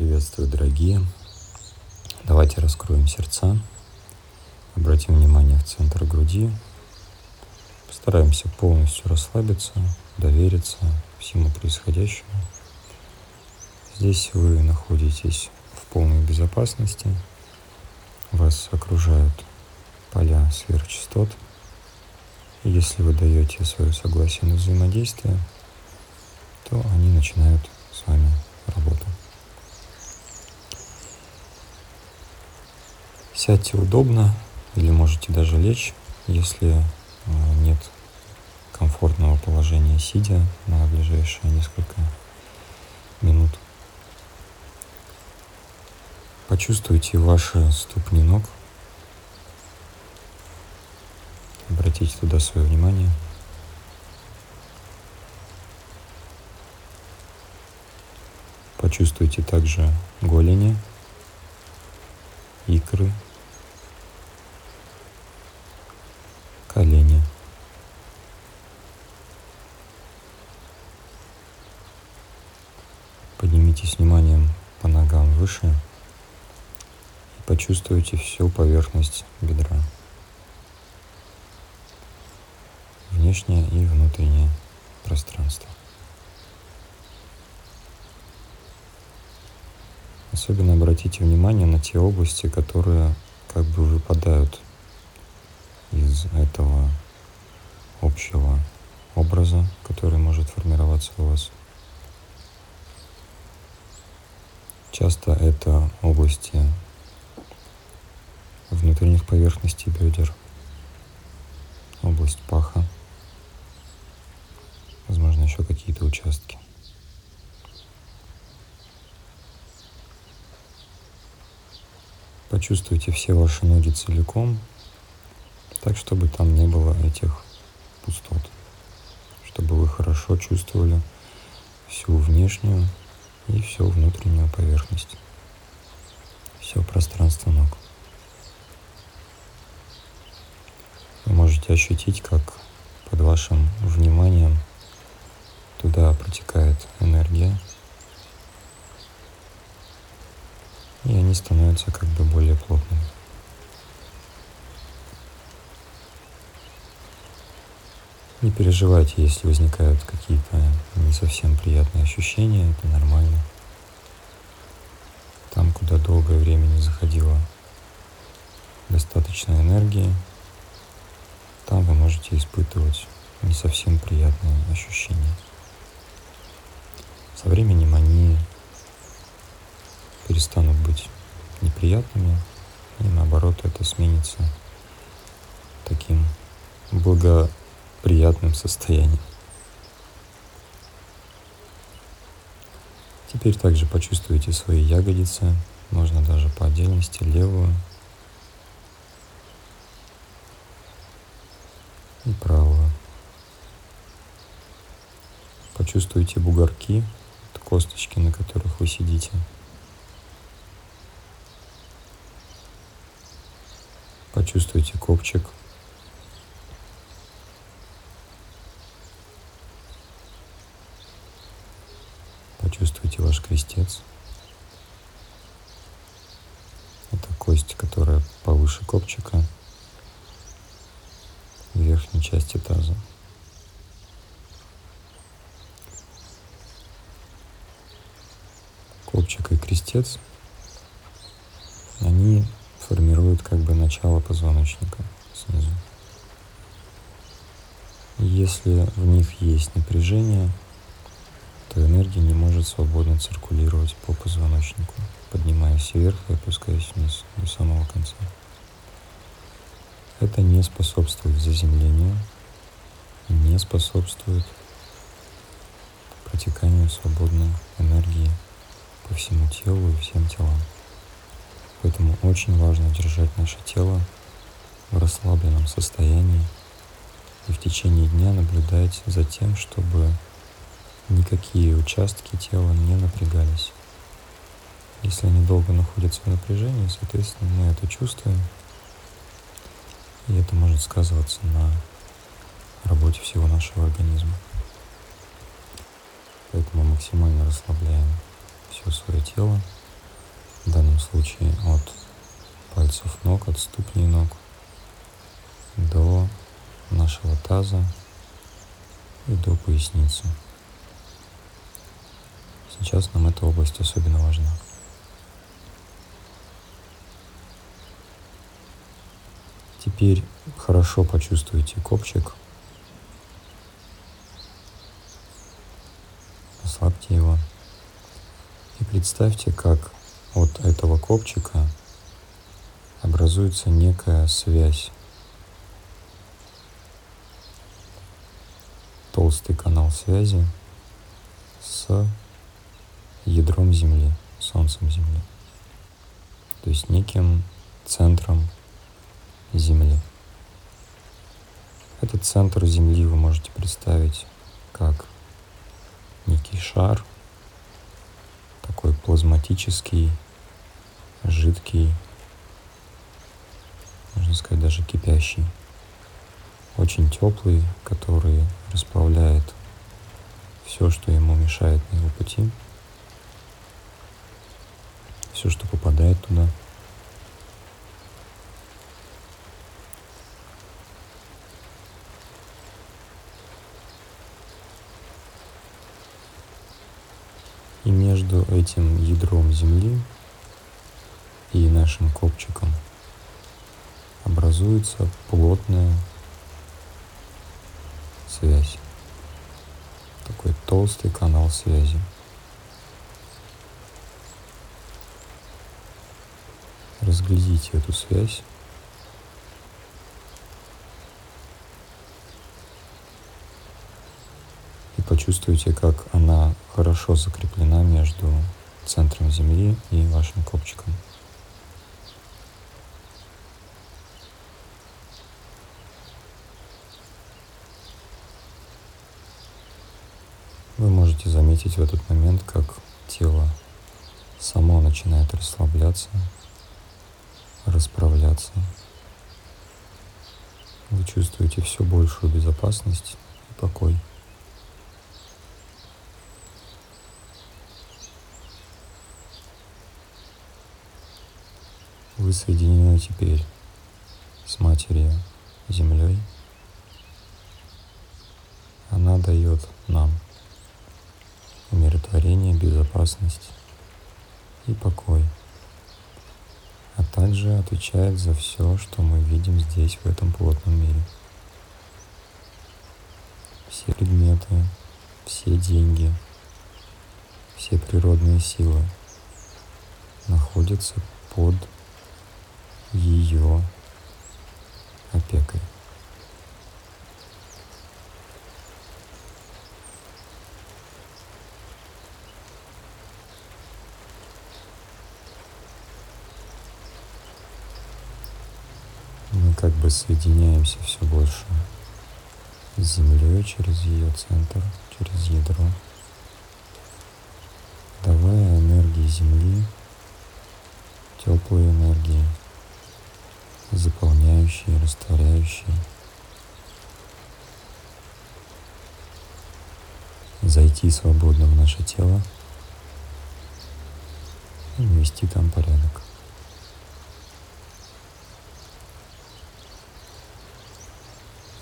Приветствую, дорогие. Давайте раскроем сердца. Обратим внимание в центр груди. Постараемся полностью расслабиться, довериться всему происходящему. Здесь вы находитесь в полной безопасности. Вас окружают поля сверхчастот. И если вы даете свое согласие на взаимодействие, то они начинают с вами работу. Сядьте удобно или можете даже лечь, если э, нет комфортного положения сидя на ближайшие несколько минут. Почувствуйте ваши ступни ног. Обратите туда свое внимание – Почувствуйте также голени, икры, колени. Поднимитесь вниманием по ногам выше и почувствуйте всю поверхность бедра. Внешнее и внутреннее пространство. Особенно обратите внимание на те области, которые как бы выпадают из этого общего образа, который может формироваться у вас. Часто это области внутренних поверхностей бедер, область паха, возможно, еще какие-то участки. Почувствуйте все ваши ноги целиком, так, чтобы там не было этих пустот, чтобы вы хорошо чувствовали всю внешнюю и всю внутреннюю поверхность, все пространство ног. Вы можете ощутить, как под вашим вниманием туда протекает энергия, и они становятся как бы более плотными. Не переживайте, если возникают какие-то не совсем приятные ощущения, это нормально. Там, куда долгое время не заходило достаточно энергии, там вы можете испытывать не совсем приятные ощущения. Со временем они перестанут быть неприятными, и наоборот это сменится таким благоприятным состоянием. Теперь также почувствуйте свои ягодицы, можно даже по отдельности левую и правую. Почувствуйте бугорки, косточки, на которых вы сидите. Почувствуйте копчик. Почувствуйте ваш крестец. Это кость, которая повыше копчика в верхней части таза. Копчик и крестец, они формирует как бы начало позвоночника снизу. Если в них есть напряжение, то энергия не может свободно циркулировать по позвоночнику, поднимаясь вверх и опускаясь вниз до самого конца. Это не способствует заземлению, не способствует протеканию свободной энергии по всему телу и всем телам. Поэтому очень важно держать наше тело в расслабленном состоянии и в течение дня наблюдать за тем, чтобы никакие участки тела не напрягались. Если они долго находятся в напряжении, соответственно, мы это чувствуем, и это может сказываться на работе всего нашего организма. Поэтому максимально расслабляем все свое тело, случае от пальцев ног, от ступней ног до нашего таза и до поясницы. Сейчас нам эта область особенно важна. Теперь хорошо почувствуйте копчик. Ослабьте его. Представьте, как от этого копчика образуется некая связь. Толстый канал связи с ядром Земли, Солнцем Земли. То есть неким центром Земли. Этот центр Земли вы можете представить как некий шар, плазматический, жидкий, можно сказать, даже кипящий, очень теплый, который расплавляет все, что ему мешает на его пути, все, что попадает туда – И между этим ядром Земли и нашим копчиком образуется плотная связь. Такой толстый канал связи. Разглядите эту связь почувствуйте, как она хорошо закреплена между центром Земли и вашим копчиком. Вы можете заметить в этот момент, как тело само начинает расслабляться, расправляться. Вы чувствуете все большую безопасность и покой. Вы соединены теперь с Матерью Землей. Она дает нам умиротворение, безопасность и покой, а также отвечает за все, что мы видим здесь, в этом плотном мире. Все предметы, все деньги, все природные силы находятся под ее опекой. Мы как бы соединяемся все больше с Землей через ее центр, через ядро, давая энергии Земли, теплые энергии, заполняющие, растворяющие. Зайти свободно в наше тело и ввести там порядок.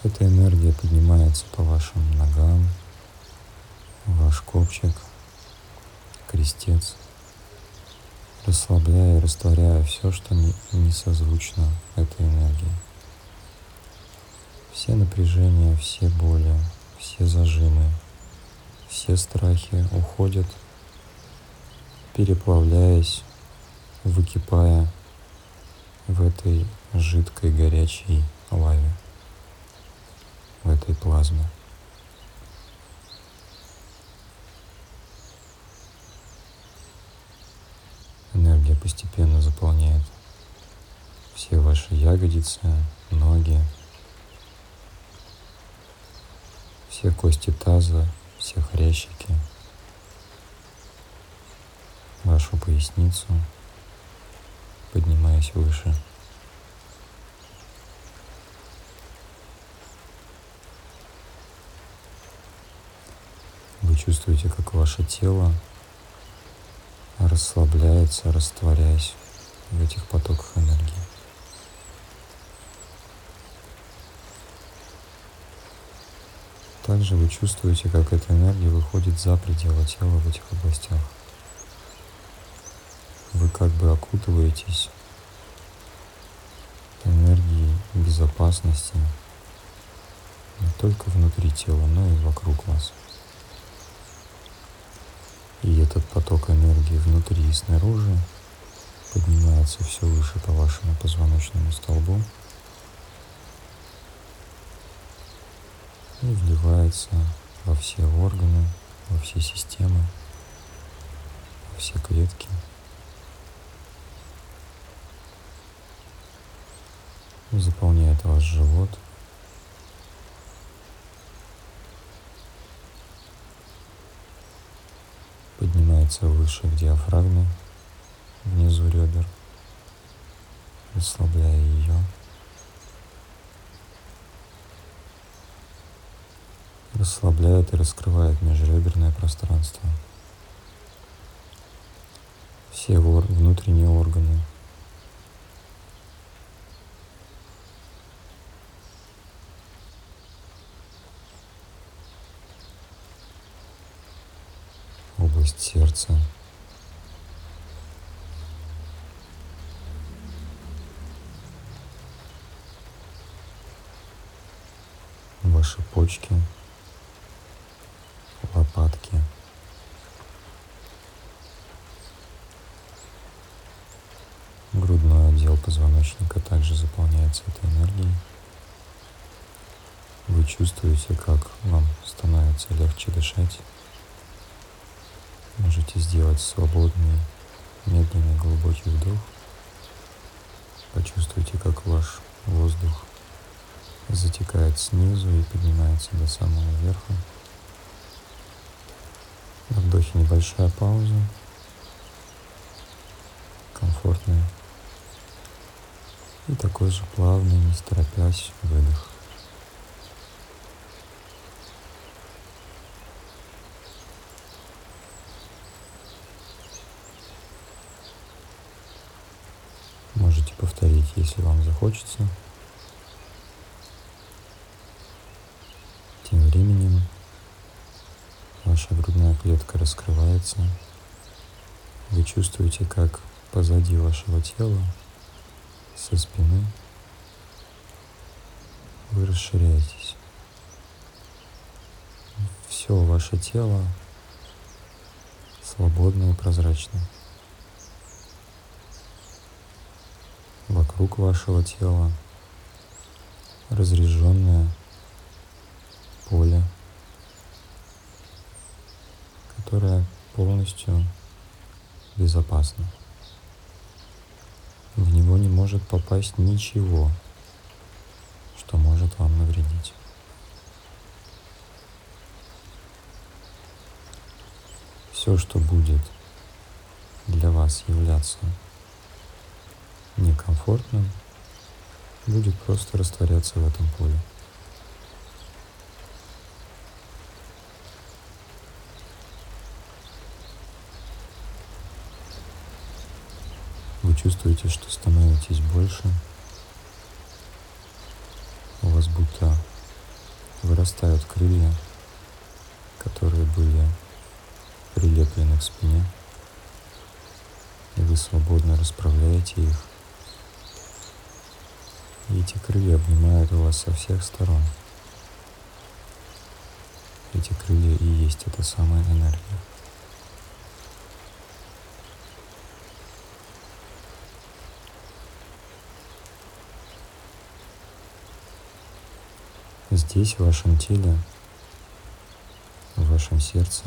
Эта энергия поднимается по вашим ногам, ваш копчик, крестец – расслабляя и растворяя все, что не, не созвучно этой энергии. Все напряжения, все боли, все зажимы, все страхи уходят, переплавляясь, выкипая в этой жидкой горячей лаве, в этой плазме. Постепенно заполняет все ваши ягодицы, ноги, все кости таза, все хрящики, вашу поясницу, поднимаясь выше. Вы чувствуете, как ваше тело расслабляется, растворяясь в этих потоках энергии. Также вы чувствуете, как эта энергия выходит за пределы тела в этих областях. Вы как бы окутываетесь энергией безопасности не только внутри тела, но и вокруг вас. И этот поток энергии внутри и снаружи поднимается все выше по вашему позвоночному столбу и вливается во все органы, во все системы, во все клетки. Заполняет ваш живот – поднимается выше к диафрагме, внизу ребер, расслабляя ее. Расслабляет и раскрывает межреберное пространство. Все внутренние органы область сердца. Ваши почки, лопатки. Грудной отдел позвоночника также заполняется этой энергией. Вы чувствуете, как вам становится легче дышать. Можете сделать свободный, медленный, глубокий вдох. Почувствуйте, как ваш воздух затекает снизу и поднимается до самого верха. На вдохе небольшая пауза. Комфортная. И такой же плавный, не торопясь, выдох. Если вам захочется. Тем временем ваша грудная клетка раскрывается. Вы чувствуете, как позади вашего тела, со спины, вы расширяетесь. Все ваше тело свободно и прозрачно. Вокруг вашего тела разреженное поле, которое полностью безопасно. В него не может попасть ничего, что может вам навредить. Все, что будет для вас являться некомфортным, будет просто растворяться в этом поле. Вы чувствуете, что становитесь больше. У вас будто вырастают крылья, которые были прилеплены к спине, и вы свободно расправляете их и эти крылья обнимают вас со всех сторон. Эти крылья и есть эта самая энергия. Здесь, в вашем теле, в вашем сердце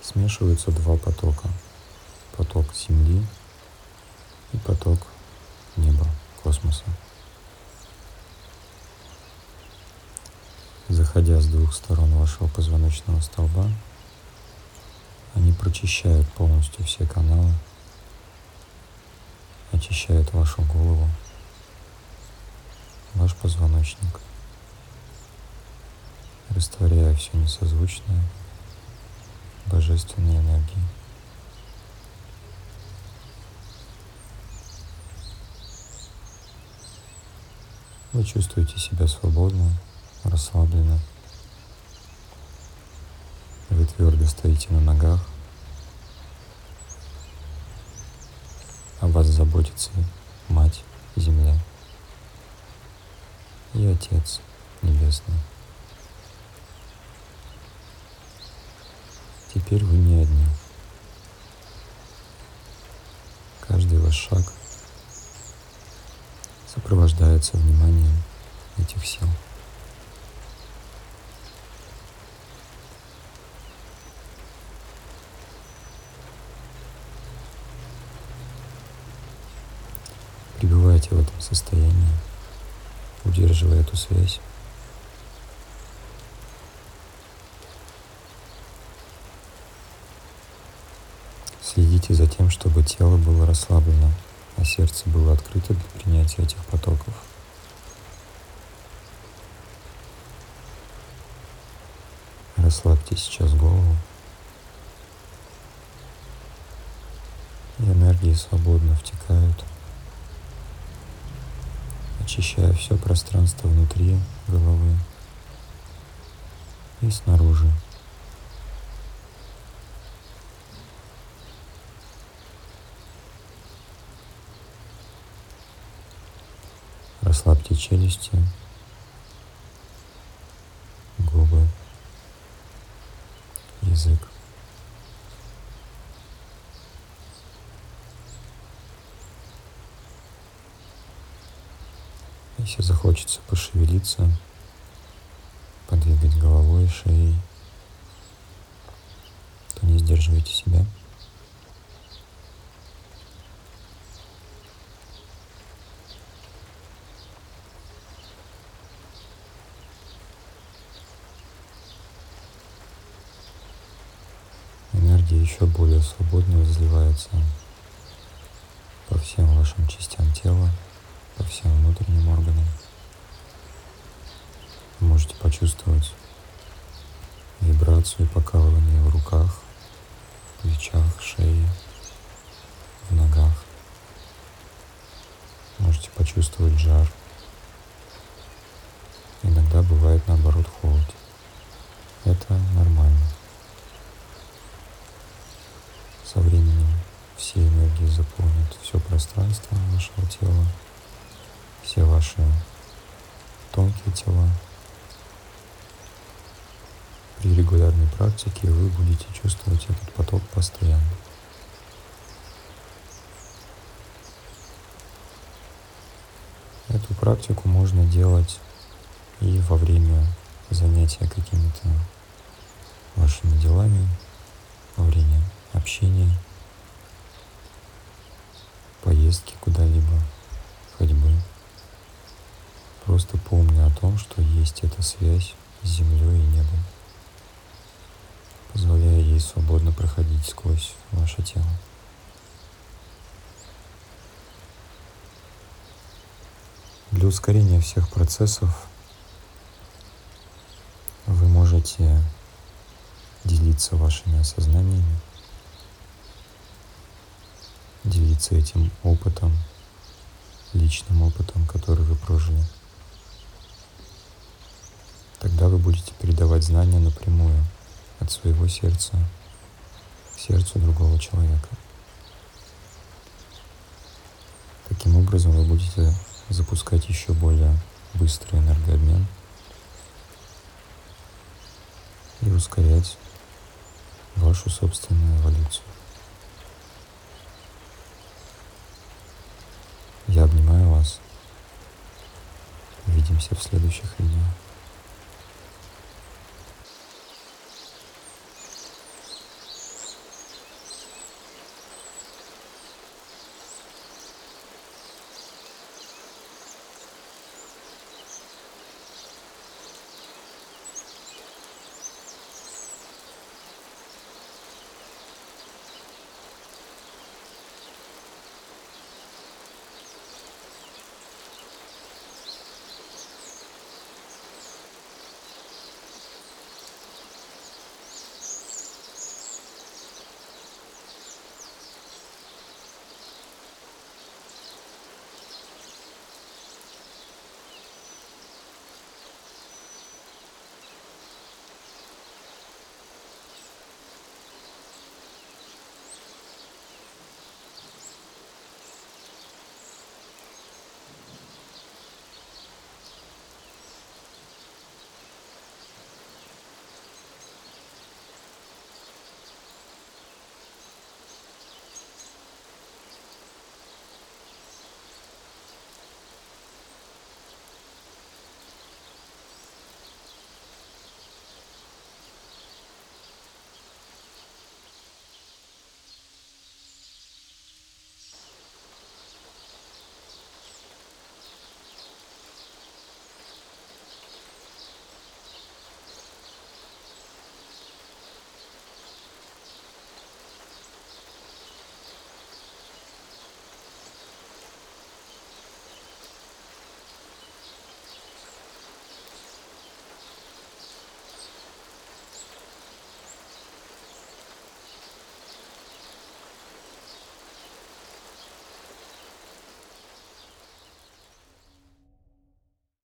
смешиваются два потока. Поток Земли и поток неба, космоса. заходя с двух сторон вашего позвоночного столба, они прочищают полностью все каналы, очищают вашу голову, ваш позвоночник, растворяя все несозвучное божественной энергии. Вы чувствуете себя свободно, расслабленно. Вы твердо стоите на ногах. О вас заботится Мать Земля и Отец Небесный. Теперь вы не одни. Каждый ваш шаг сопровождается вниманием этих сил. Пребывайте в этом состоянии, удерживая эту связь. Следите за тем, чтобы тело было расслаблено, а сердце было открыто для принятия этих потоков. Расслабьте сейчас голову. И энергии свободно втекают, очищая все пространство внутри головы и снаружи. Расслабьте челюсти, губы, язык. Если захочется пошевелиться, подвигать головой, шеей, то не сдерживайте себя. энергия еще более свободно разливается по всем вашим частям тела, по всем внутренним органам. Вы можете почувствовать вибрацию покалывание в руках, плечах, шее, в ногах. Можете почувствовать жар. Иногда бывает наоборот холод. Это нормально. Со временем все энергии заполнят все пространство вашего тела, все ваши тонкие тела. При регулярной практике вы будете чувствовать этот поток постоянно. Эту практику можно делать и во время занятия какими-то вашими делами, во время общения, поездки куда-либо, ходьбы. Просто помня о том, что есть эта связь с землей и небом, позволяя ей свободно проходить сквозь ваше тело. Для ускорения всех процессов вы можете делиться вашими осознаниями делиться этим опытом, личным опытом, который вы прожили. Тогда вы будете передавать знания напрямую от своего сердца к сердцу другого человека. Таким образом вы будете запускать еще более быстрый энергообмен и ускорять вашу собственную эволюцию. Я обнимаю вас. Увидимся в следующих видео.